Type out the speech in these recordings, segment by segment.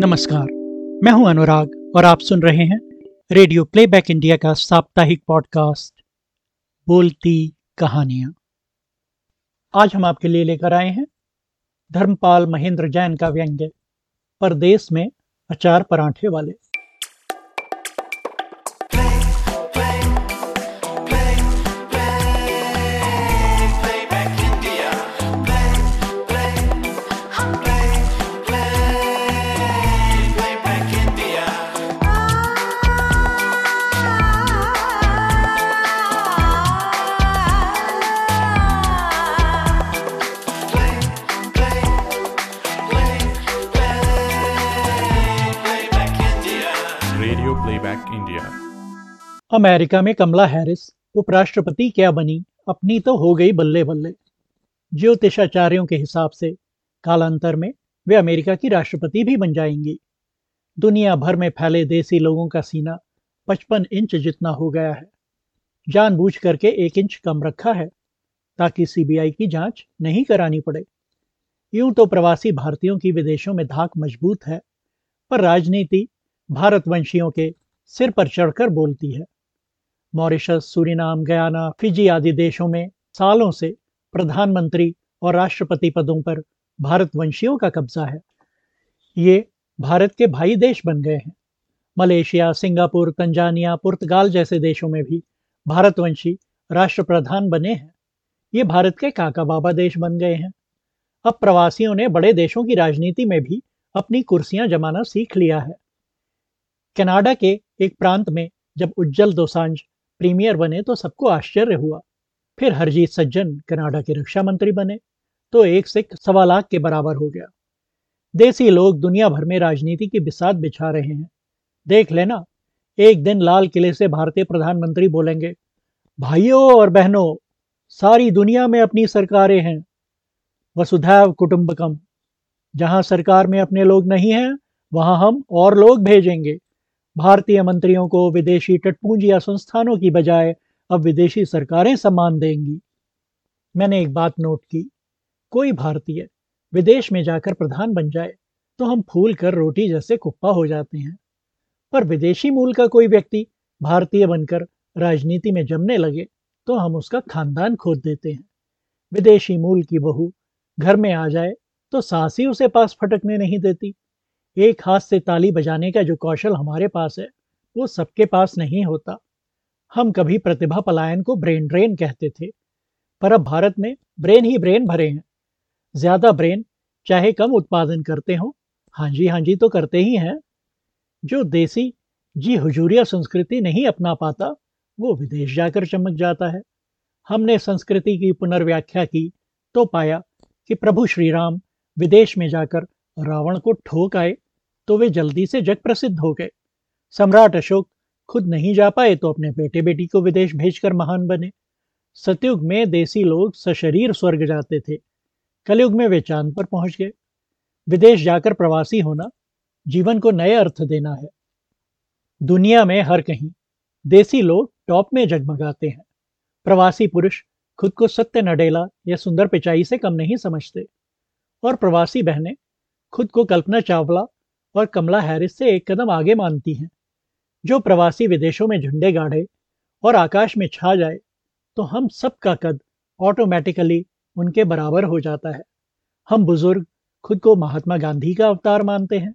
नमस्कार, मैं हूँ अनुराग और आप सुन रहे हैं रेडियो प्लेबैक इंडिया का साप्ताहिक पॉडकास्ट, बोलती कहानियाँ। आज हम आपके लिए लेकर आए हैं धर्मपाल महेंद्र जैन का व्यंग्य परदेश में अचार पराठे वाले। प्लेबैक इंडिया अमेरिका में कमला हैरिस उपराष्ट्रपति क्या बनी? अपनी तो हो गई बल्ले बल्ले ज्योतिषाचार्यों के हिसाब से कालांतर में वे अमेरिका की राष्ट्रपति भी बन जाएँगी। दुनिया भर में फैले देसी लोगों का सीना 55 इंच जितना हो गया है। जानबूझ करके एक इंच कम रखा है, ताकि सीबीआई की जाँच नहीं करानी पड़े। यूँ तो प्रवासी भारतीयों की विदेशों में धाक मज़बूत है, पर राजनीति भारतवंशियों के सिर पर चढ़कर बोलती है, मॉरिशस, सूरीनाम, गयाना, फिजी आदि देशों में सालों से प्रधानमंत्री और राष्ट्रपति पदों पर भारतवंशियों का कब्जा है। ये भारत के भाई देश बन गए हैं। मलेशिया, सिंगापुर, तंजानिया, पुर्तगाल जैसे देशों में भी भारतवंशी राष्ट्र प्रधान बने हैं। ये भारत के काका बाबा देश बन गए हैं। अब प्रवासियों ने बड़े देशों की राजनीति में भी अपनी कुर्सियाँ जमाना सीख लिया है। कनाडा के एक प्रांत में जब उज्जवल दोसांझ प्रीमियर बने तो सबको आश्चर्य हुआ। फिर हरजीत सज्जन कनाडा के रक्षा मंत्री बने तो एक सिख सवा लाख के बराबर हो गया। देसी लोग दुनिया भर में राजनीति की बिसात बिछा रहे हैं। देख लेना, एक दिन लाल किले से भारतीय प्रधानमंत्री बोलेंगे, भाइयों और बहनों, सारी दुनिया में अपनी सरकारें हैं। वसुधैव कुटुंबकम, जहाँ सरकार में अपने लोग नहीं हैं, वहाँ हम और लोग भेजेंगे। भारतीय मंत्रियों को विदेशी टटपूंजी या संस्थानों की बजाय अब विदेशी सरकारें सम्मान देंगी। मैंने एक बात नोट की, कोई भारतीय विदेश में जाकर प्रधान बन जाए तो हम फूल कर रोटी जैसे कुप्पा हो जाते हैं। पर विदेशी मूल का कोई व्यक्ति भारतीय बनकर राजनीति में जमने लगे तो हम उसका खानदान खोद देते हैं। विदेशी मूल की बहू घर में आ जाए तो सास ही उसे पास फटकने नहीं देती। एक हाथ से ताली बजाने का जो कौशल हमारे पास है, वो सबके पास नहीं होता। हम कभी प्रतिभा पलायन को ब्रेन ड्रेन कहते थे, पर अब भारत में ब्रेन ही ब्रेन भरे हैं। ज़्यादा ब्रेन चाहे कम उत्पादन करते हो हाँ जी हाँ जी तो करते ही हैं। जो देसी, जी हुजूरिया संस्कृति नहीं अपना पाता, वो विदेश जाकर चमक जाता है। हमने संस्कृति की पुनर्व्याख्या की तो पाया कि प्रभु श्री राम विदेश में जाकर रावण को ठोक आए तो वे जल्दी से जग प्रसिद्ध हो गए। सम्राट अशोक खुद नहीं जा पाए तो अपने बेटे बेटी को विदेश भेजकर महान बने। सतयुग में देसी लोग सशरीर स्वर्ग जाते थे। कलयुग में वे चाँद पर पहुँच गए। विदेश जाकर प्रवासी होना जीवन को नए अर्थ देना है। दुनिया में हर कहीं देसी लोग टॉप में जगमगाते हैं। प्रवासी पुरुष खुद को सत्य, नडेला या सुंदर पिचाई से कम नहीं समझते। और प्रवासी बहनें खुद को कल्पना चावला और कमला हैरिस से एक कदम आगे मानती हैं। जो प्रवासी विदेशों में झंडे गाढ़े और आकाश में छा जाए तो हम सबका कद ऑटोमेटिकली उनके बराबर हो जाता है। हम बुज़ुर्ग खुद को महात्मा गांधी का अवतार मानते हैं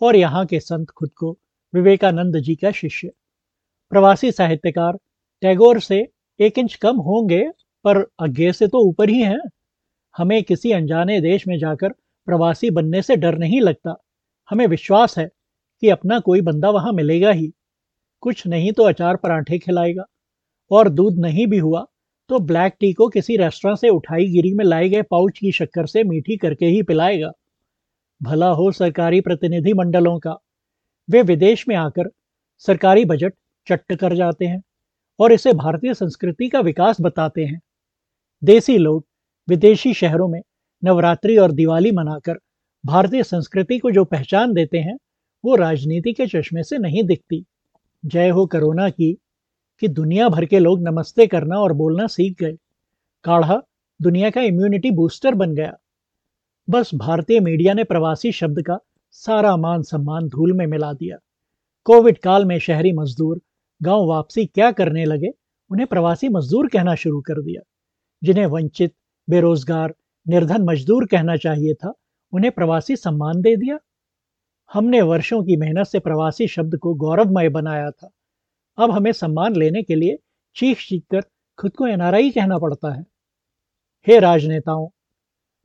और यहाँ के संत खुद को विवेकानंद जी का शिष्य। प्रवासी साहित्यकार टैगोर से एक इंच कम होंगे, पर अज्ञे से तो ऊपर ही हैं। हमें किसी अनजाने देश में जाकर प्रवासी बनने से डर नहीं लगता। हमें विश्वास है कि अपना कोई बंदा वहाँ मिलेगा ही। कुछ नहीं तो अचार पराठे खिलाएगा, और दूध नहीं भी हुआ तो ब्लैक टी को किसी रेस्टोरेंट से उठाई गिरी में लाए गए पाउच की शक्कर से मीठी करके ही पिलाएगा। भला हो सरकारी प्रतिनिधि मंडलों का। वे विदेश में आकर सरकारी बजट चट्ट कर जाते हैं और इसे भारतीय संस्कृति का विकास बताते हैं। देसी लोग विदेशी शहरों में नवरात्रि और दिवाली मनाकर भारतीय संस्कृति को जो पहचान देते हैं, वो राजनीति के चश्मे से नहीं दिखती। जय हो कोरोना की, कि दुनिया भर के लोग नमस्ते करना और बोलना सीख गए। काढ़ा, दुनिया का इम्यूनिटी बूस्टर बन गया। बस भारतीय मीडिया ने प्रवासी शब्द का सारा मान सम्मान धूल में मिला दिया। कोविड काल में शहरी मजदूर, गाँव वापसी क्या करने लगे, उन्हें प्रवासी मजदूर कहना शुरू कर दिया। जिन्हें वंचित, बेरोजगार, निर्धन मजदूर कहना चाहिए था उन्हें प्रवासी सम्मान दे दिया। हमने वर्षों की मेहनत से प्रवासी शब्द को गौरवमय बनाया था। अब हमें सम्मान लेने के लिए चीख चीख कर खुद को एनआरआई कहना पड़ता है। हे राजनेताओं,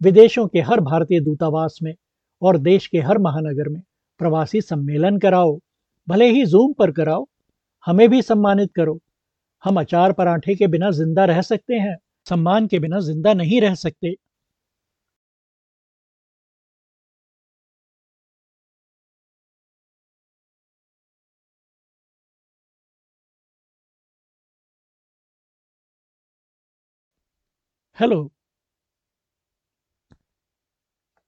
विदेशों के हर भारतीय दूतावास में और देश के हर महानगर में प्रवासी सम्मेलन कराओ, भले ही जूम पर कराओ, हमें भी सम्मानित करो। हम अचार पराठे के बिना ज़िंदा रह सकते हैं, सम्मान के बिना ज़िंदा नहीं रह सकते। Hello.